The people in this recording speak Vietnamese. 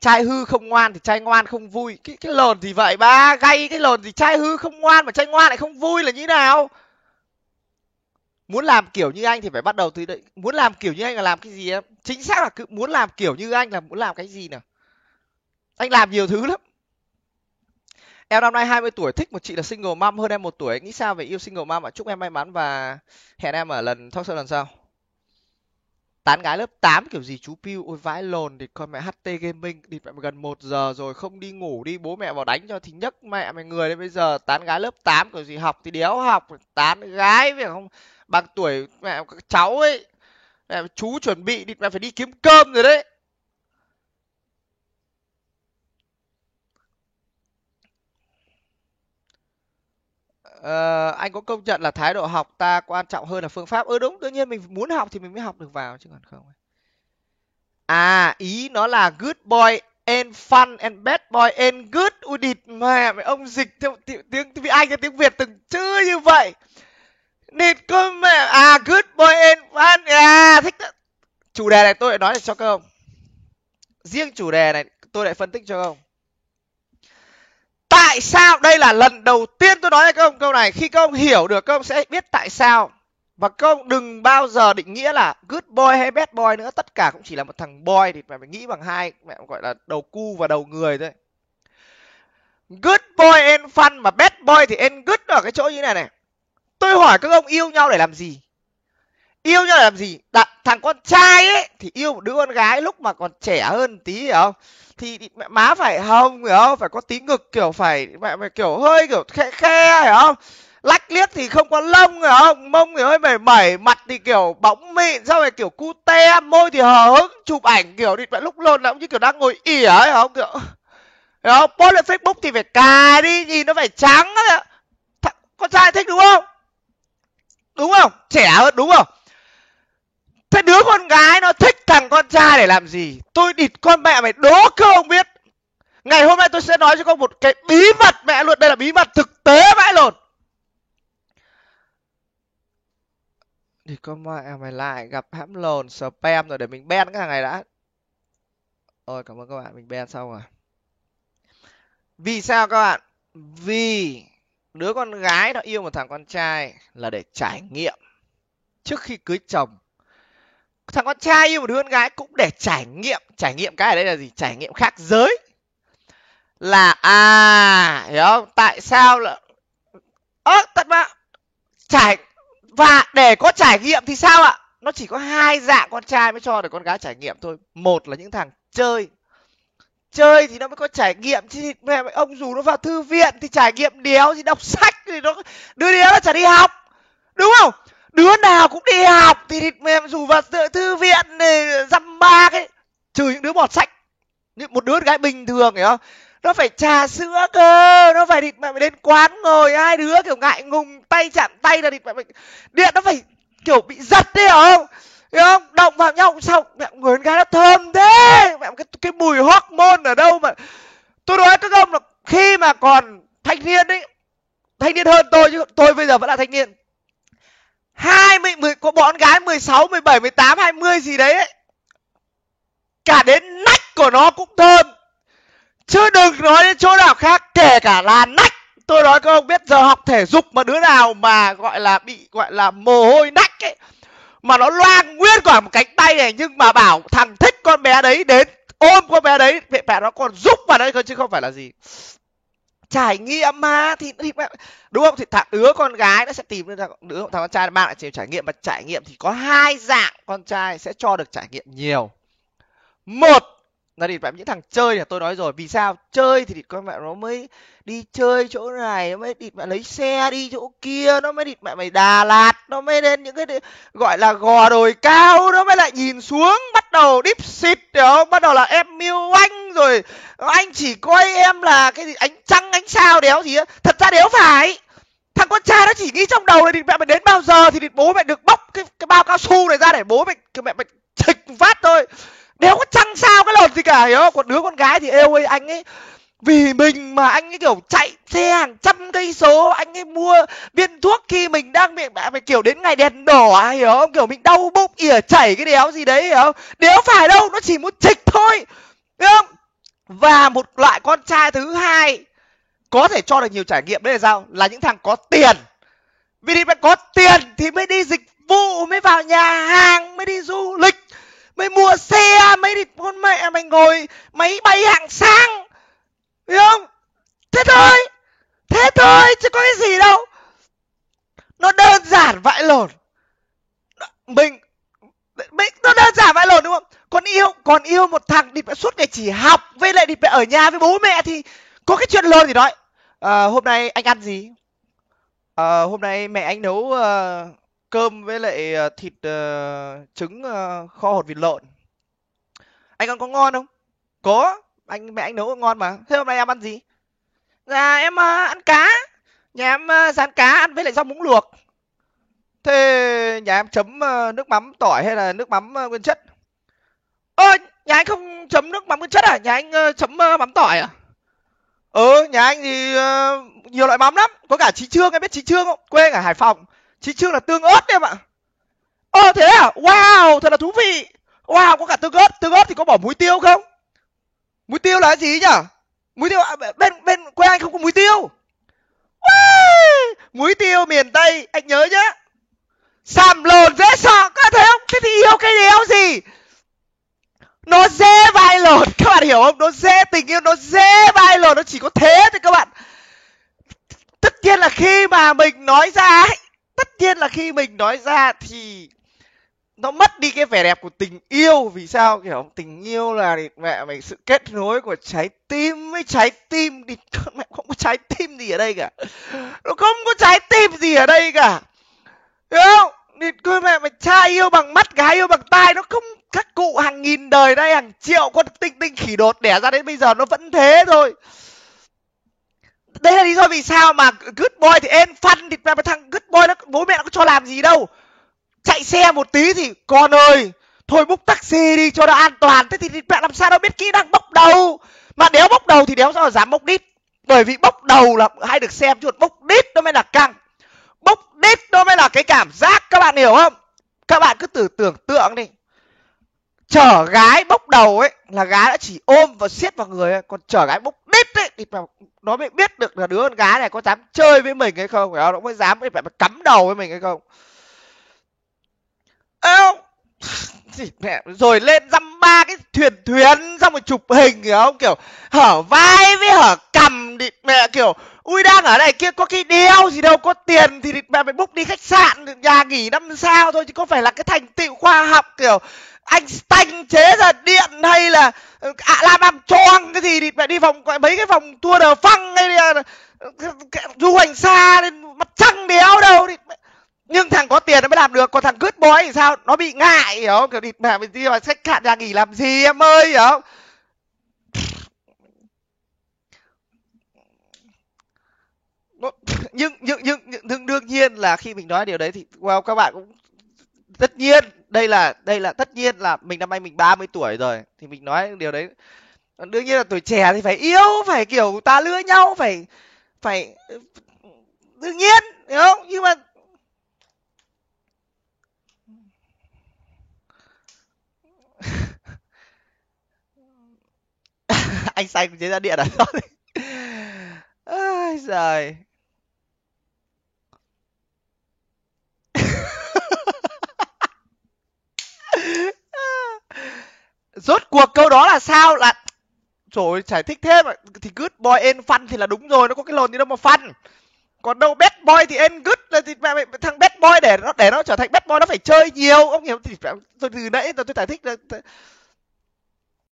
trai hư không ngoan thì trai ngoan không vui. Cái cái lồn gì vậy, ba, gay cái lồn gì trai hư không ngoan mà trai ngoan lại không vui là như nào? Muốn làm kiểu như anh thì phải bắt đầu từ đấy muốn làm kiểu như anh là làm cái gì em? Chính xác là cứ muốn làm kiểu như anh là muốn làm cái gì nào? Anh làm nhiều thứ lắm. Em năm nay 20 tuổi, thích một chị là single mom hơn em một tuổi. Nghĩ sao về yêu single mom ạ? Chúc em may mắn và hẹn em ở lần talk show lần sau tán gái lớp 8 kiểu gì chú piu, ôi vãi lồn, thì con mẹ ht gaming, đi mẹ gần một giờ rồi, không đi ngủ, đi bố mẹ vào đánh cho thì nhấc mẹ mày người đấy. Bây giờ tán gái lớp 8 kiểu gì học thì đéo học tán gái phải không, bằng tuổi mẹ cháu ấy. Mẹ chú chuẩn bị đi, mẹ phải đi kiếm cơm rồi đấy. Ờ, anh có công nhận là thái độ học ta quan trọng hơn là phương pháp. Ơ ừ, đúng tự nhiên mình muốn học thì mình mới học được vào chứ còn không à ý nó là good boy and fun and bad boy and good ui địt mẹ mày ông dịch theo tiếng tiếng anh tiếng việt từng chữ như vậy. Địt cơ mẹ. À good boy and fun. À thích đó. chủ đề này tôi lại nói cho các ông. Riêng chủ đề này tôi lại phân tích cho ông tại sao? Đây là lần đầu tiên tôi nói với các ông câu này. Khi các ông hiểu được, các ông sẽ biết tại sao. Và các ông đừng bao giờ định nghĩa là good boy hay bad boy nữa. Tất cả cũng chỉ là một thằng boy thì mẹ phải nghĩ bằng hai, mẹ gọi là đầu cu và đầu người thôi. Good boy and fun, mà bad boy thì and good ở cái chỗ như này này. Tôi hỏi các ông yêu nhau để làm gì? Yêu nhau là làm gì? Đạ, thằng con trai ấy thì yêu một đứa con gái lúc mà còn trẻ hơn tí hiểu không? Thì mẹ má phải hồng hiểu không? Phải có tí ngực kiểu phải mẹ mày kiểu hơi kiểu khe khe hiểu không? Lách liếc thì không có lông hiểu không? Mông thì hơi mẩy mẩy mặt thì kiểu bóng mịn sao rồi kiểu cute môi thì hờ hững chụp ảnh kiểu đi mẹ lúc lôn là cũng như kiểu đang ngồi ỉa ấy không? Kiểu hiểu không? Post lên facebook thì phải cài đi nhìn nó phải trắng Th- con trai thích đúng không? Đúng không? Trẻ hơn đúng không? Thế đứa con gái nó thích thằng con trai để làm gì? Tôi địt con mẹ mày đố cơ không biết. Ngày hôm nay tôi sẽ nói cho con một cái bí mật mẹ luôn. Đây là bí mật thực tế vãi lồn thì con mẹ mày lại gặp hãm lồn, spam rồi để mình ban cái thằng này đã. Ôi, cảm ơn các bạn. Mình ban xong rồi. Vì sao các bạn? Vì đứa con gái nó yêu một thằng con trai là để trải nghiệm trước khi cưới chồng thằng con trai yêu một đứa con gái cũng để trải nghiệm trải nghiệm cái ở đây là gì? Trải nghiệm khác giới. Là à hiểu không? Tại sao là, ơ tận mà trải, và để có trải nghiệm thì sao ạ? Nó chỉ có hai dạng con trai mới cho được con gái trải nghiệm thôi. Một là những thằng chơi. Chơi thì nó mới có trải nghiệm, chứ mẹ ông dù nó vào thư viện thì trải nghiệm đéo gì đọc sách thì nó, đứa đéo nó chả đi học. Đúng không? Đứa nào cũng đi học thì thịt mềm dù vào thư viện này dăm ba cái, trừ những đứa bọt sách. Một đứa gái bình thường, hiểu không? Nó phải trà sữa cơ, nó phải thịt mẹ phải đến quán ngồi, hai đứa kiểu ngại ngùng, tay chạm tay là thịt mẹ điện nó phải kiểu bị giật đấy, hiểu không? Hiểu không? Động vào nhau xong. Mẹ người con gái nó thơm thế. Mẹ cái cái mùi hormone ở đâu mà tôi nói các ông là khi mà còn thanh niên đấy thanh niên hơn tôi chứ, tôi bây giờ vẫn là thanh niên. 16, 17, 18, 20 gì đấy ấy. Cả đến nách của nó cũng thơm. Chứ đừng nói đến chỗ nào khác Kể cả là nách. Tôi nói các ông biết giờ học thể dục Mà đứa nào mà gọi là bị gọi là mồ hôi nách ấy Mà nó loang nguyên cả một cánh tay này Nhưng mà bảo thằng thích con bé đấy đến Ôm con bé đấy Mẹ nó còn giúp vào đấy cơ chứ không phải là gì trải nghiệm mà thì, thì đúng không? Thì thằng đứa con gái nó sẽ tìm được thằng đứa thằng con trai bạn lại trải nghiệm và trải nghiệm thì có hai dạng con trai sẽ cho được trải nghiệm nhiều. Một là thì bạn những thằng chơi là tôi nói rồi vì sao? Chơi thì con mẹ nó mới đi chơi chỗ này nó mới địt mẹ lấy xe đi chỗ kia nó mới địt mẹ mày đà lạt nó mới lên những cái gọi là gò đồi cao nó mới lại nhìn xuống bắt đầu đíp xịt hiểu không? Bắt đầu là em yêu anh rồi, anh chỉ coi em là cái gì, ánh trăng, ánh sao đéo gì á. Thật ra đéo phải. Thằng con trai nó chỉ nghĩ trong đầu là thì mẹ mày đến bao giờ thì bố mẹ được bóc cái cái bao cao su này ra để bố mẹ mẹ mày chịch phát thôi. Đéo có chăng sao cái lột gì cả, hiểu không? Còn đứa con gái thì êu ơi anh ấy vì mình mà anh ấy kiểu chạy xe hàng trăm cây số, anh ấy mua viên thuốc khi mình đang bị mẹ mày kiểu đến ngày đèn đỏ, hiểu không? Kiểu mình đau bụng, ỉa chảy cái đéo gì đấy, hiểu không? Đéo phải đâu, nó chỉ muốn trịch thôi, hiểu không? Và một loại con trai thứ hai có thể cho được nhiều trải nghiệm. Đấy là sao? Là những thằng có tiền. Vì thì phải có tiền thì mới đi dịch vụ, mới vào nhà hàng, mới đi du lịch, mới mua xe, mới đi con mẹ, mày ngồi máy bay hạng sang. Hiểu không? Thế thôi thế thôi, chứ có cái gì đâu. Nó đơn giản vãi lồn mình mình, nó đơn giản vãi lồn đúng không? Con yêu còn yêu một thằng đi suốt ngày chỉ học với lại đi ở nhà với bố mẹ thì có cái chuyện lớn gì nói à, ờ, hôm nay anh ăn gì? À, hôm nay mẹ anh nấu uh, cơm với lại uh, thịt uh, trứng uh, kho hột vịt lộn. Anh ăn có ngon không? Có anh mẹ anh nấu ngon mà. Thế hôm nay em ăn gì? Dạ em uh, ăn cá. Nhà em uh, rán cá ăn với lại rau muống luộc. Thế nhà em chấm uh, nước mắm tỏi hay là nước mắm uh, nguyên chất? Ơ nhà anh không chấm nước mắm nguyên chất à? Nhà anh uh, chấm uh, mắm tỏi à? Ừ nhà anh thì uh, nhiều loại mắm lắm. Có cả trí trương em biết trí trương không? Quê ở hải phòng. Trí trương là tương ớt đấy em ạ. Ơ thế à? Wow thật là thú vị. Wow có cả tương ớt. Tương ớt thì có bỏ muối tiêu không? Muối tiêu là cái gì nhỉ? Muối tiêu à, bên bên quê anh không có muối tiêu. Wow, muối tiêu miền tây anh nhớ nhá. Sàm lồn dễ sợ các bạn thấy không? Thế thì yêu cái đéo gì nó dễ vai lồn các bạn hiểu không? Nó dễ tình yêu nó dễ vai lồn nó chỉ có thế thôi các bạn. Tất nhiên là khi mà mình nói ra ấy, tất nhiên là khi mình nói ra thì nó mất đi cái vẻ đẹp của tình yêu. Vì sao? Kiểu tình yêu là mẹ mày sự kết nối của trái tim với trái tim thì con mẹ không có trái tim gì ở đây cả. Nó không có trái tim gì ở đây cả. Hiểu không? Thì con mẹ mày trai yêu bằng mắt gái yêu bằng tai nó không cụ hàng nghìn đời nay hàng triệu con tinh tinh khỉ đột đẻ ra đến bây giờ nó vẫn thế thôi. Đấy là lý do vì sao mà good boy thì em phân thì mà thằng good boy nó bố mẹ nó có cho làm gì đâu. Chạy xe một tí thì con ơi thôi búc taxi đi cho nó an toàn. Thế thì, thì mẹ làm sao nó biết kỹ năng bốc đầu? Mà đéo bốc đầu thì đéo sao dám bốc đít? Bởi vì bốc đầu là hay được xem chuột bốc đít nó mới là căng. Bốc đít nó mới là cái cảm giác các bạn hiểu không? Các bạn cứ tưởng tưởng tượng đi chở gái bốc đầu ấy, là gái đã chỉ ôm và siết vào người ấy. còn chở gái bốc đít ấy, thì nó mới biết được là đứa con gái này có dám chơi với mình hay không phải không nó mới dám phải cắm đầu với mình hay không không mẹ, rồi lên dăm ba cái thuyền thuyền, xong rồi chụp hình, hiểu không kiểu, hở vai với hở cằm thì mẹ, kiểu, ui, đang ở đây, kia có cái đeo gì đâu, có tiền thì mẹ phải book đi khách sạn, nhà nghỉ năm sao thôi, chứ có phải là cái thành tựu khoa học, kiểu, Einstein chế ra điện hay là ừ, ạ la am choang cái gì thì mẹ đi vòng mấy cái vòng tour đờ phăng hay là ờ, ờ, du hành xa lên mặt trăng đéo đâu thì nhưng thằng có tiền nó mới làm được, còn thằng good boy thì sao? Nó bị ngại, hiểu không? Kiểu địt mẹ mình đi vào khách sạn nhà nghỉ làm gì em ơi, hiểu không? nhưng nhưng nhưng nhưng đương nhiên là khi mình nói điều đấy thì, wow, các bạn cũng tất nhiên, đây là đây là, tất nhiên là mình năm nay mình 30 tuổi rồi thì mình nói điều đấy. Đương nhiên là tuổi trẻ thì phải yêu, phải kiểu ta lứa nhau, phải phải ừ, đương nhiên, hiểu không? Nhưng mà anh xanh chế ra điện à? Ôi giời. Rốt cuộc câu đó là sao? Là rồi giải thích thêm thì good boy en fun thì là đúng rồi nó có cái lồn gì đâu mà fun. Còn đâu bad boy thì en good là thì mẹ, mẹ thằng bad boy để nó để nó trở thành bad boy nó phải chơi nhiều. Ông hiểu thì tôi từ nãy tôi, tôi giải thích là